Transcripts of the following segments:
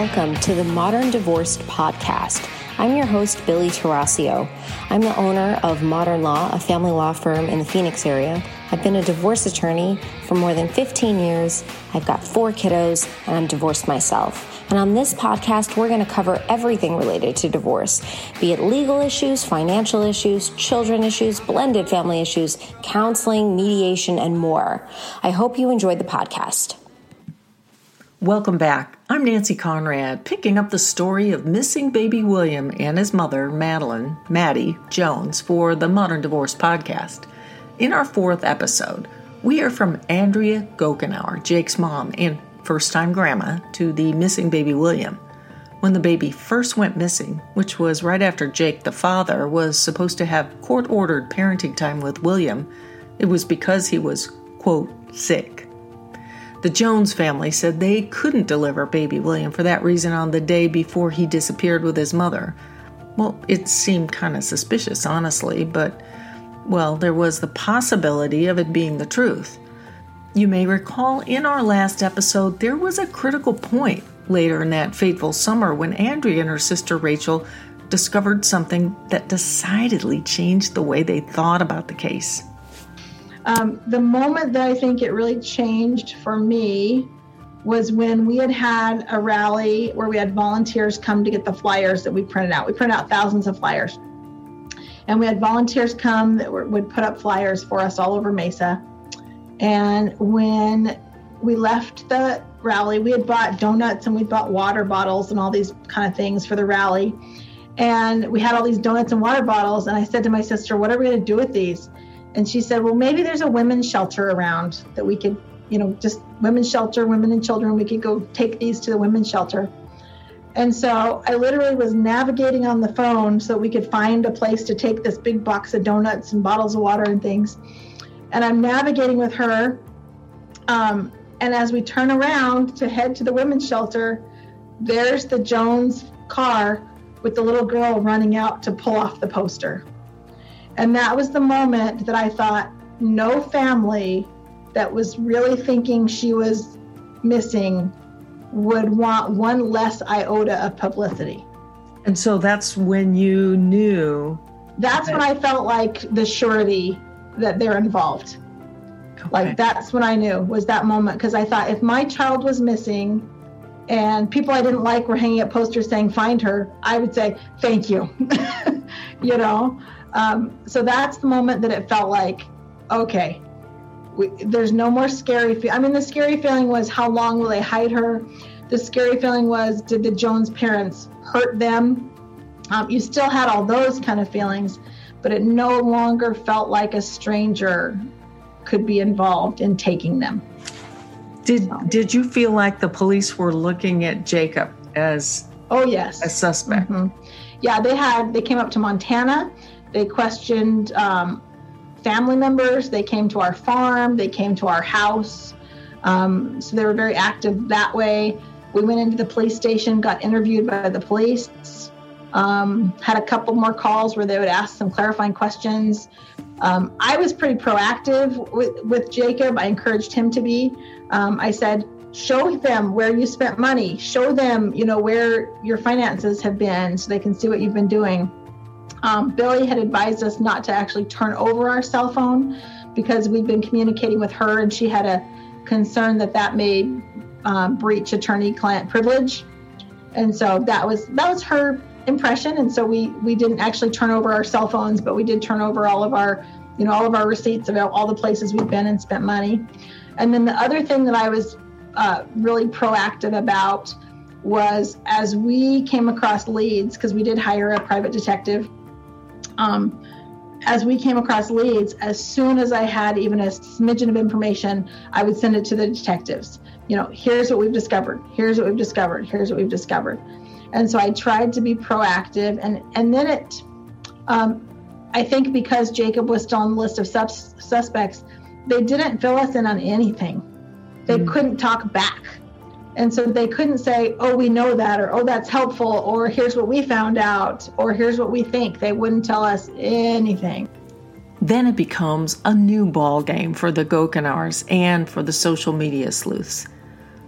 welcome to the Modern Divorced Podcast. I'm your host, Billie Tarascio. I'm the owner of Modern Law, a family law firm in the Phoenix area. I've been a divorce attorney for more than 15 years. I've got four kiddos, and I'm divorced myself. And on this podcast, we're going to cover everything related to divorce be it legal issues, financial issues, children issues, blended family issues, counseling, mediation, and more. I hope you enjoyed the podcast. Welcome back. I'm Nancy Conrad, picking up the story of missing baby William and his mother, Madeline, Maddie Jones, for the Modern Divorce podcast. In our fourth episode, we hear from Andrea Gokenauer, Jake's mom and first time grandma, to the missing baby William. When the baby first went missing, which was right after Jake, the father, was supposed to have court ordered parenting time with William, it was because he was, quote, sick. The Jones family said they couldn't deliver baby William for that reason on the day before he disappeared with his mother. Well, it seemed kind of suspicious, honestly, but, well, there was the possibility of it being the truth. You may recall in our last episode, there was a critical point later in that fateful summer when Andrea and her sister Rachel discovered something that decidedly changed the way they thought about the case. Um, the moment that I think it really changed for me was when we had had a rally where we had volunteers come to get the flyers that we printed out. We printed out thousands of flyers. And we had volunteers come that were, would put up flyers for us all over Mesa. And when we left the rally, we had bought donuts and we bought water bottles and all these kind of things for the rally. And we had all these donuts and water bottles. And I said to my sister, What are we going to do with these? And she said, well, maybe there's a women's shelter around that we could, you know, just women's shelter, women and children. We could go take these to the women's shelter. And so I literally was navigating on the phone so we could find a place to take this big box of donuts and bottles of water and things. And I'm navigating with her. Um, and as we turn around to head to the women's shelter, there's the Jones car with the little girl running out to pull off the poster. And that was the moment that I thought no family that was really thinking she was missing would want one less iota of publicity. And so that's when you knew. That's that... when I felt like the surety that they're involved. Okay. Like that's when I knew was that moment because I thought if my child was missing and people I didn't like were hanging up posters saying find her, I would say thank you. you know, um, so that's the moment that it felt like, okay, we, there's no more scary. Fe- I mean, the scary feeling was how long will they hide her? The scary feeling was did the Jones parents hurt them? Um, you still had all those kind of feelings, but it no longer felt like a stranger could be involved in taking them. Did so. Did you feel like the police were looking at Jacob as oh yes a suspect? Mm-hmm. Yeah, they had. They came up to Montana they questioned um, family members. They came to our farm. They came to our house. Um, so they were very active that way. We went into the police station, got interviewed by the police, um, had a couple more calls where they would ask some clarifying questions. Um, I was pretty proactive with, with Jacob. I encouraged him to be. Um, I said, show them where you spent money, show them, you know, where your finances have been so they can see what you've been doing. Um, Billie had advised us not to actually turn over our cell phone because we'd been communicating with her and she had a concern that that may um, breach attorney-client privilege. And so that was that was her impression. And so we we didn't actually turn over our cell phones, but we did turn over all of our you know all of our receipts about all the places we've been and spent money. And then the other thing that I was uh, really proactive about was as we came across leads because we did hire a private detective um, as we came across leads, as soon as I had even a smidgen of information, I would send it to the detectives. You know, here's what we've discovered. Here's what we've discovered. Here's what we've discovered. And so I tried to be proactive. And and then it, um, I think because Jacob was still on the list of sus- suspects, they didn't fill us in on anything. They mm. couldn't talk back. And so they couldn't say, oh, we know that, or oh, that's helpful, or here's what we found out, or here's what we think. They wouldn't tell us anything. Then it becomes a new ball game for the Gokenauers and for the social media sleuths.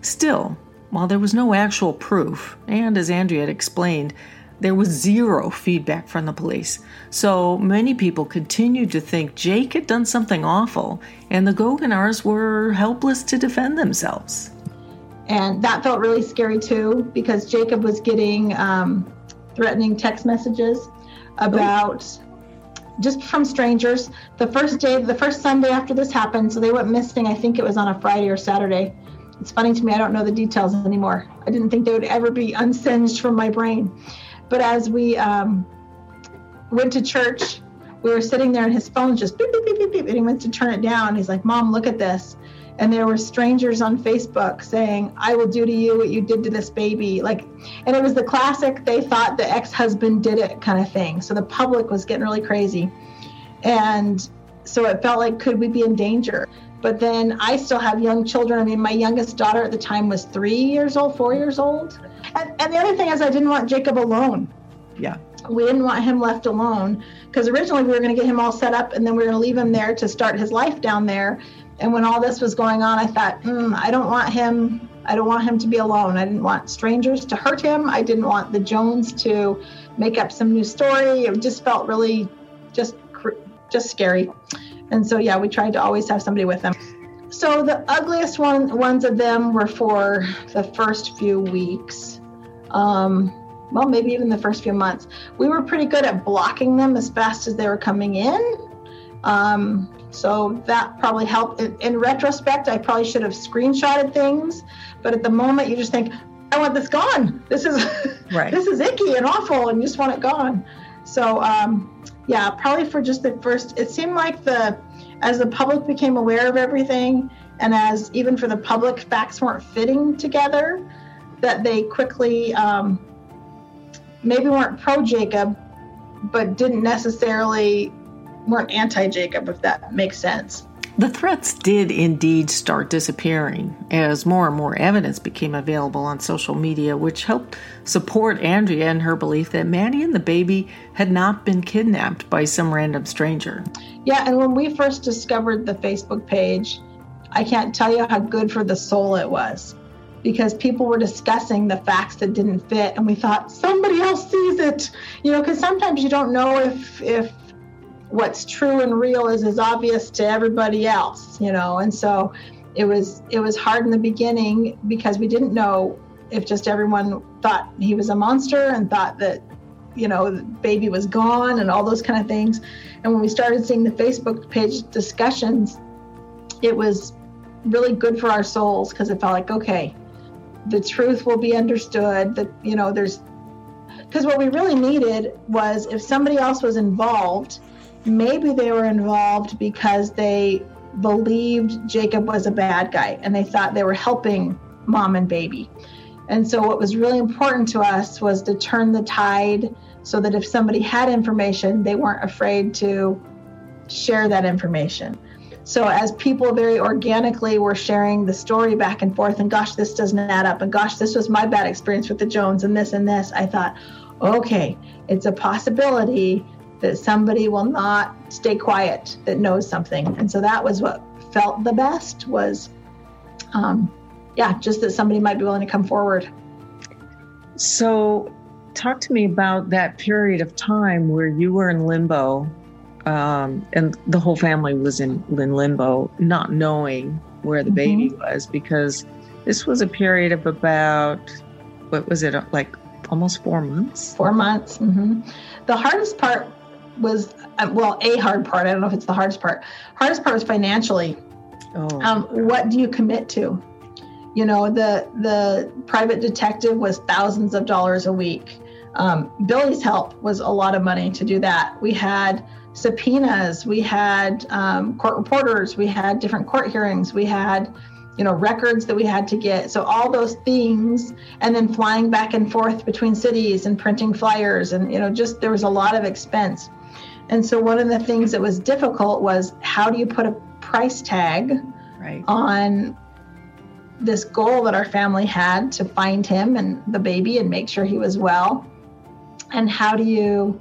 Still, while there was no actual proof, and as Andrea had explained, there was zero feedback from the police. So many people continued to think Jake had done something awful, and the Gokenauers were helpless to defend themselves. And that felt really scary too, because Jacob was getting um, threatening text messages about just from strangers. The first day, the first Sunday after this happened, so they went missing. I think it was on a Friday or Saturday. It's funny to me, I don't know the details anymore. I didn't think they would ever be unsinged from my brain. But as we um, went to church, we were sitting there and his phone just beep, beep, beep, beep, beep. And he went to turn it down. He's like, Mom, look at this. And there were strangers on Facebook saying, I will do to you what you did to this baby. Like, and it was the classic, they thought the ex husband did it kind of thing. So the public was getting really crazy. And so it felt like, could we be in danger? But then I still have young children. I mean, my youngest daughter at the time was three years old, four years old. And, and the other thing is, I didn't want Jacob alone. Yeah. We didn't want him left alone because originally we were going to get him all set up and then we were going to leave him there to start his life down there. And when all this was going on, I thought, mm, I don't want him. I don't want him to be alone. I didn't want strangers to hurt him. I didn't want the Jones to make up some new story. It just felt really, just, just scary. And so, yeah, we tried to always have somebody with them. So the ugliest one, ones of them were for the first few weeks. Um, well, maybe even the first few months. We were pretty good at blocking them as fast as they were coming in. Um, so that probably helped. In, in, retrospect, I probably should have screenshotted things, but at the moment, you just think, "I want this gone. This is right. this is icky and awful, and you just want it gone." So um, yeah, probably for just the first. It seemed like the as the public became aware of everything, and as even for the public, facts weren't fitting together, that they quickly um, maybe weren't pro Jacob, but didn't necessarily weren't anti Jacob, if that makes sense. The threats did indeed start disappearing as more and more evidence became available on social media, which helped support Andrea in her belief that Maddie and the baby had not been kidnapped by some random stranger. Yeah, and when we first discovered the Facebook page, I can't tell you how good for the soul it was because people were discussing the facts that didn't fit and we thought somebody else sees it you know because sometimes you don't know if if what's true and real is as obvious to everybody else you know? And so it was it was hard in the beginning because we didn't know if just everyone thought he was a monster and thought that you know the baby was gone and all those kind of things. And when we started seeing the facebook page discussions it was really good for our souls because it felt like okay the truth will be understood that you know there's because what we really needed was if somebody else was involved maybe they were involved because they believed Jacob was a bad guy and they thought they were helping mom and baby. And so, what was really important to us was to turn the tide so that if somebody had information, they weren't afraid to share that information. So, as people very organically were sharing the story back and forth, and gosh, this doesn't add up, and gosh, this was my bad experience with the Jones, and this and this, I thought, okay, it's a possibility that somebody will not stay quiet that knows something and so that was what felt the best was um, yeah just that somebody might be willing to come forward so talk to me about that period of time where you were in limbo um, and the whole family was in, in limbo not knowing where the mm-hmm. baby was because this was a period of about what was it like almost four months four months mm-hmm. the hardest part was uh, well a hard part i don't know if it's the hardest part. Hardest part was financially. Oh. um, what do you commit to? You know the the private detective was thousands of dollars a week. Um, billie's help was a lot of money to do that. We had subpoenas we had um, court reporters we had different court hearings we had you know records that we had to get. So all those things and then flying back and forth between cities and printing flyers and you know just there was a lot of expense and so one of the things that was difficult was how do you put a price tag right. on this goal that our family had to find him and the baby and make sure he was well? And how do you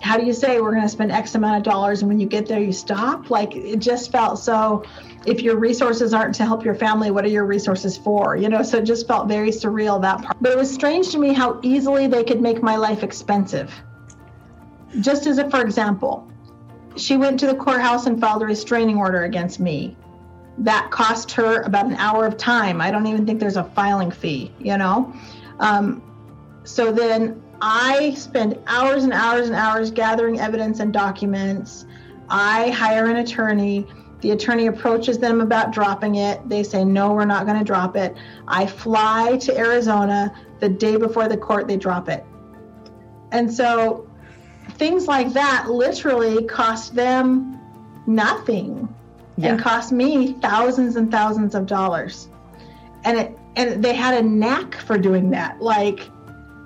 how do you say we're going to spend X amount of dollars and when you get there you stop? Like it just felt so. If your resources aren't to help your family, what are your resources for? You know, so it just felt very surreal that part. But it was strange to me how easily they could make my life expensive. Just as a for example, she went to the courthouse and filed a restraining order against me. That cost her about an hour of time. I don't even think there's a filing fee, you know? Um, so then I spend hours and hours and hours gathering evidence and documents. I hire an attorney. The attorney approaches them about dropping it. They say, no, we're not going to drop it. I fly to Arizona the day before the court, they drop it. And so things like that literally cost them nothing yeah. and cost me thousands and thousands of dollars. And it and they had a knack for doing that. Like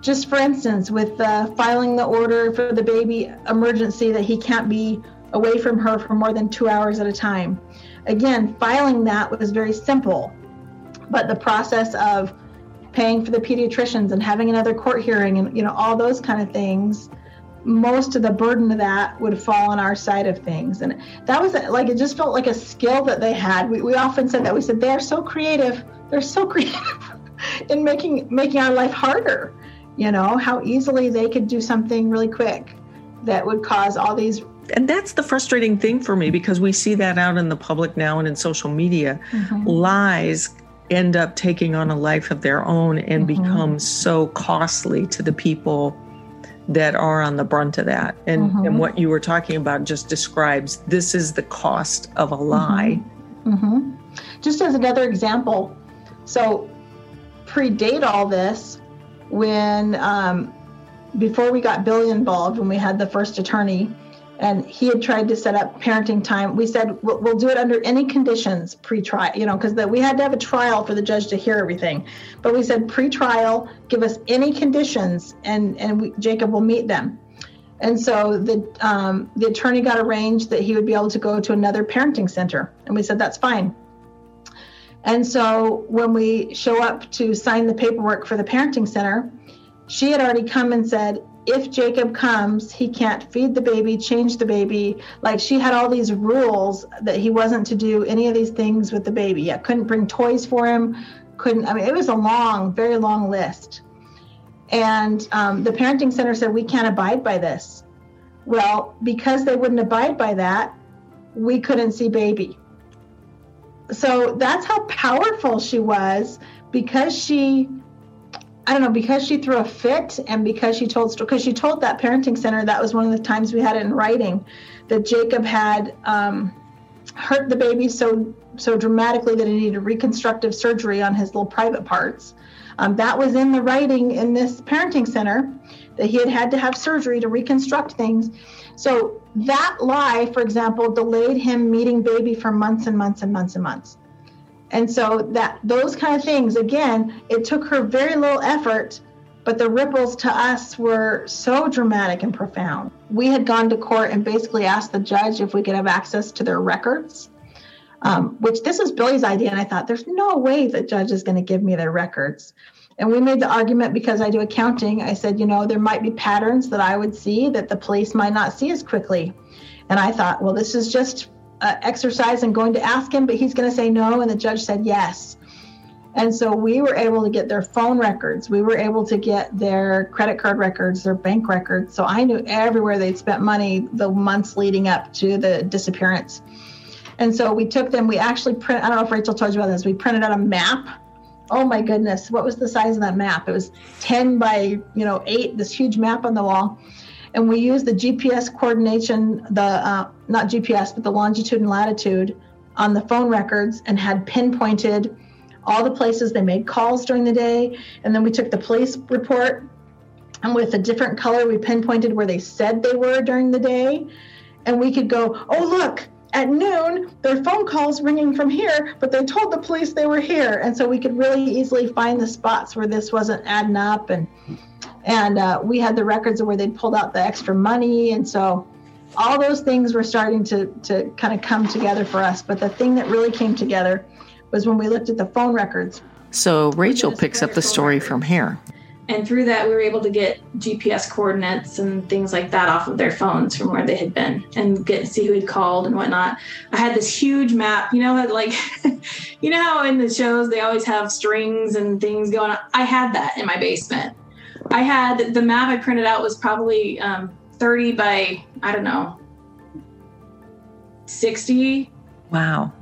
just for instance, with uh, filing the order for the baby emergency that he can't be away from her for more than two hours at a time. Again, filing that was very simple, but the process of paying for the pediatricians and having another court hearing and you know all those kind of things most of the burden of that would fall on our side of things. And that was like it just felt like a skill that they had. We, we often said that. We said they're so creative. They're so creative in making making our life harder you know how easily they could do something really quick that would cause all these and that's the frustrating thing for me because we see that out in the public now and in social media. Mm-hmm. lies end up taking on a life of their own and mm-hmm. become so costly to the people that are on the brunt of that and mm-hmm. and what you were talking about just describes this is the cost of a lie mm-hmm. Mm-hmm. just as another example so predate all this when um, before we got Billie involved, when we had the first attorney, and he had tried to set up parenting time. We said we'll, we'll do it under any conditions pre-trial, you know, because we had to have a trial for the judge to hear everything. But we said pre-trial, give us any conditions, and and we, Jacob will meet them. And so the um, the attorney got arranged that he would be able to go to another parenting center, and we said that's fine. And so when we show up to sign the paperwork for the parenting center, she had already come and said, if Jacob comes, he can't feed the baby, change the baby. Like she had all these rules that he wasn't to do any of these things with the baby. I couldn't bring toys for him. Couldn't, I mean, it was a long, very long list. And um, the parenting center said, we can't abide by this. Well, because they wouldn't abide by that, we couldn't see baby so that's how powerful she was because she I don't know, because she threw a fit and because she told because she told that parenting center that was one of the times we had it in writing that Jacob had um, hurt the baby so so dramatically that he needed reconstructive surgery on his little private parts. Um, that was in the writing in this parenting center that he had had to have surgery to reconstruct things. So that lie, for example, delayed him meeting baby for months and months and months and months. And so that those kind of things, again, it took her very little effort, but the ripples to us were so dramatic and profound. We had gone to court and basically asked the judge if we could have access to their records. Um, which this was Billie's idea, and I thought, there's no way the judge is going to give me their records. And we made the argument because I do accounting. I said, you know, there might be patterns that I would see that the police might not see as quickly. And I thought, well, this is just uh, exercise and going to ask him, but he's going to say no. And the judge said yes. And so we were able to get their phone records. We were able to get their credit card records, their bank records. So I knew everywhere they'd spent money the months leading up to the disappearance. And so we took them, we actually print, I don't know if Rachel told you about this, we printed out a map oh my goodness, what was the size of that map? It was 10 by, you know, 8, this huge map on the wall. And we used the GPS coordination, the uh, not GPS, but the longitude and latitude on the phone records and had pinpointed all the places they made calls during the day. And then we took the police report and with a different color, we pinpointed where they said they were during the day. And we could go, oh, look, at noon, their phone calls ringing from here, but they told the police they were here, and so we could really easily find the spots where this wasn't adding up, and and uh, we had the records of where they'd pulled out the extra money, and so all those things were starting to to kind of come together for us. But the thing that really came together was when we looked at the phone records. So Rachel picks up the story from here. and through that we were able to get gps coordinates and things like that off of their phones from where they had been and get see who had called and whatnot i had this huge map you know like you know how in the shows they always have strings and things going on i had that in my basement i had the map i printed out was probably um, 30 by i don't know 60 wow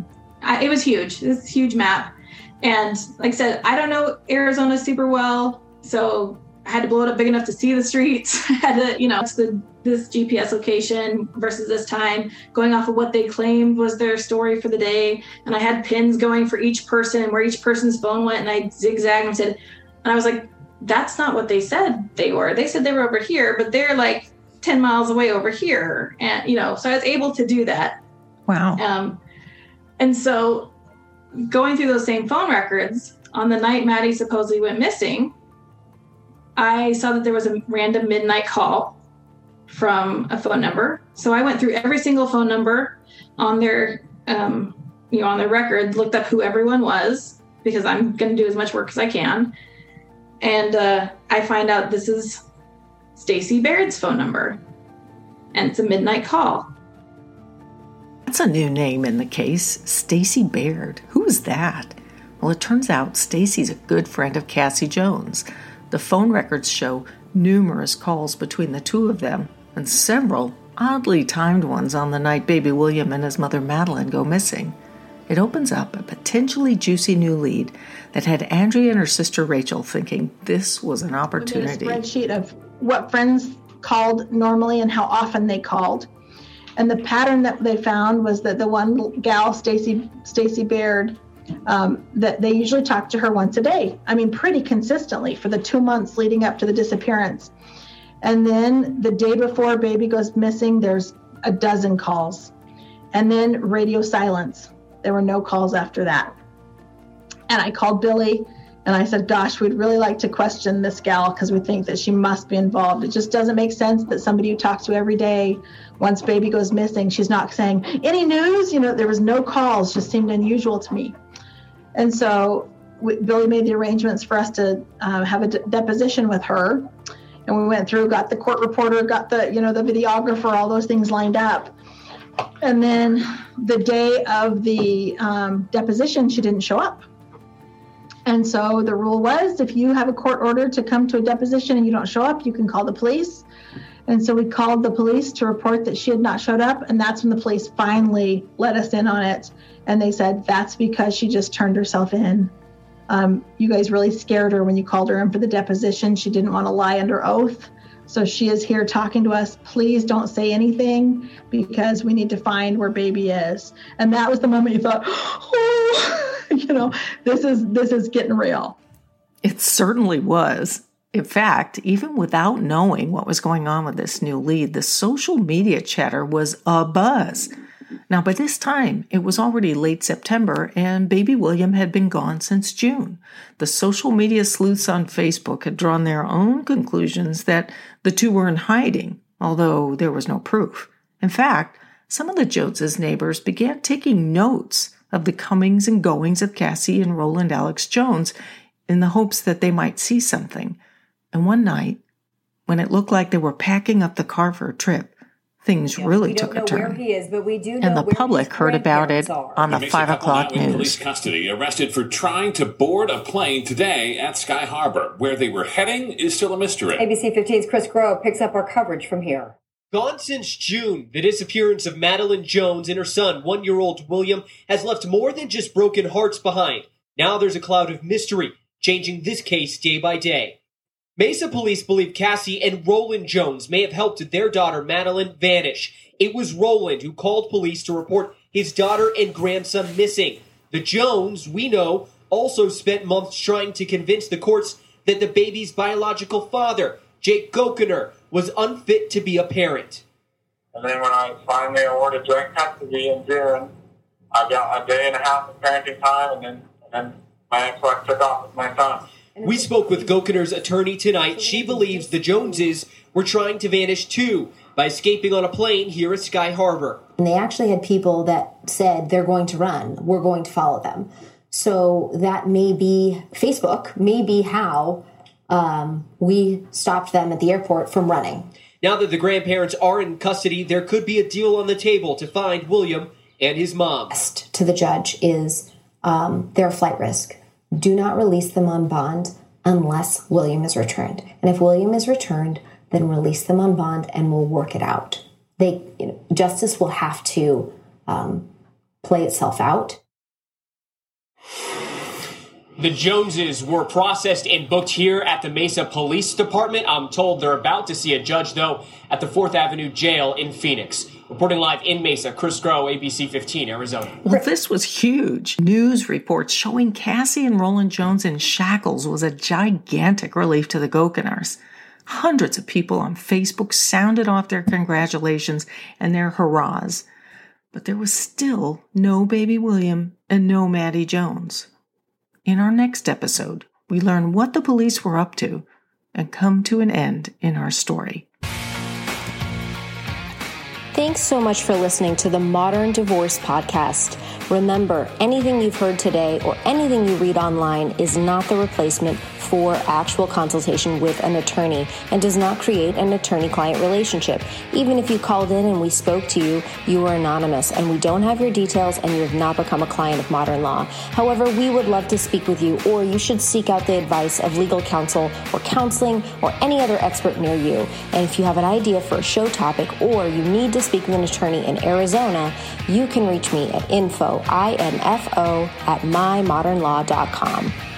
I, it was huge it was a huge map and like i said i don't know arizona super well so I had to blow it up big enough to see the streets. I had to, you know, it's the this GPS location versus this time, going off of what they claimed was their story for the day. And I had pins going for each person and where each person's phone went, and I zigzagged and said, and I was like, that's not what they said they were. They said they were over here, but they're like 10 miles away over here. And, you know, so I was able to do that. Wow. Um, and so going through those same phone records on the night Maddie supposedly went missing, I saw that there was a random midnight call from a phone number. So I went through every single phone number on their, um, you know, on their record, looked up who everyone was because I'm going to do as much work as I can, and uh, I find out this is Stacy Baird's phone number, and it's a midnight call. That's a new name in the case, Stacy Baird. Who is that? Well, it turns out Stacy's a good friend of Cassie Jones. The phone records show numerous calls between the two of them and several oddly timed ones on the night baby William and his mother Madeline go missing. It opens up a potentially juicy new lead that had Andrea and her sister Rachel thinking this was an opportunity. We made a spreadsheet of what friends called normally and how often they called. And the pattern that they found was that the one gal, Stacy Stacy Baird, um, that they usually talk to her once a day. I mean, pretty consistently for the two months leading up to the disappearance. And then the day before baby goes missing, there's a dozen calls. And then radio silence. There were no calls after that. And I called Billie and I said, Gosh, we'd really like to question this gal because we think that she must be involved. It just doesn't make sense that somebody you talk to every day, once baby goes missing, she's not saying, Any news? You know, there was no calls, just seemed unusual to me. And so we, Billie made the arrangements for us to uh, have a de- deposition with her. And we went through, got the court reporter, got the, you know, the videographer, all those things lined up. And then the day of the um, deposition, she didn't show up. And so the rule was if you have a court order to come to a deposition and you don't show up, you can call the police. And so we called the police to report that she had not showed up. And that's when the police finally let us in on it and they said that's because she just turned herself in. Um, you guys really scared her when you called her in for the deposition. She didn't want to lie under oath. So she is here talking to us. Please don't say anything because we need to find where baby is. And that was the moment you thought, oh, you know, this is this is getting real. It certainly was. In fact, even without knowing what was going on with this new lead, the social media chatter was a buzz. Now, by this time, it was already late September and baby William had been gone since June. The social media sleuths on Facebook had drawn their own conclusions that the two were in hiding, although there was no proof. In fact, some of the Joneses' neighbors began taking notes of the comings and goings of Cassie and Roland Alex Jones in the hopes that they might see something. And one night, when it looked like they were packing up the car for a trip, things yeah, really took a turn. Where he is, but we do and the public heard about it are. on the, the five o'clock news. Police custody arrested for trying to board a plane today at Sky Harbor. Where they were heading is still a mystery. ABC 15's Chris Grove picks up our coverage from here. Gone since June, the disappearance of Madeline Jones and her son, one year old William, has left more than just broken hearts behind. Now there's a cloud of mystery, changing this case day by day. Mesa police believe Cassie and Roland Jones may have helped their daughter Madeline vanish. It was Roland who called police to report his daughter and grandson missing. The Jones, we know, also spent months trying to convince the courts that the baby's biological father, Jake Gokenauer, was unfit to be a parent. And then when I finally awarded joint custody in June, I got a day and a half of parenting time, and then, and then my ex-wife took off with my son. We spoke with Gokenauer's attorney tonight. She believes the Joneses were trying to vanish too by escaping on a plane here at Sky Harbor. And they actually had people that said they're going to run, we're going to follow them. So that may be Facebook, may be how um, we stopped them at the airport from running. Now that the grandparents are in custody, there could be a deal on the table to find William and his mom. To the judge is um, their flight risk. Do not release them on bond unless William is returned. And if William is returned, then release them on bond and we'll work it out. They you know, justice will have to um, play itself out. The Joneses were processed and booked here at the Mesa Police Department. I'm told they're about to see a judge, though, at the 4th Avenue Jail in Phoenix. Reporting live in Mesa, Chris Grow, ABC 15, Arizona. Well, this was huge. News reports showing Cassie and Roland Jones in shackles was a gigantic relief to the Gokenauers. Hundreds of people on Facebook sounded off their congratulations and their hurrahs. But there was still no baby William and no Maddie Jones. In our next episode, we learn what the police were up to and come to an end in our story. Thanks so much for listening to the Modern Divorce Podcast. Remember, anything you've heard today or anything you read online is not the replacement for actual consultation with an attorney and does not create an attorney client relationship. Even if you called in and we spoke to you, you are anonymous and we don't have your details and you have not become a client of modern law. However, we would love to speak with you or you should seek out the advice of legal counsel or counseling or any other expert near you. And if you have an idea for a show topic or you need to speak with an attorney in Arizona, you can reach me at info, I-N-F-O, at mymodernlaw.com.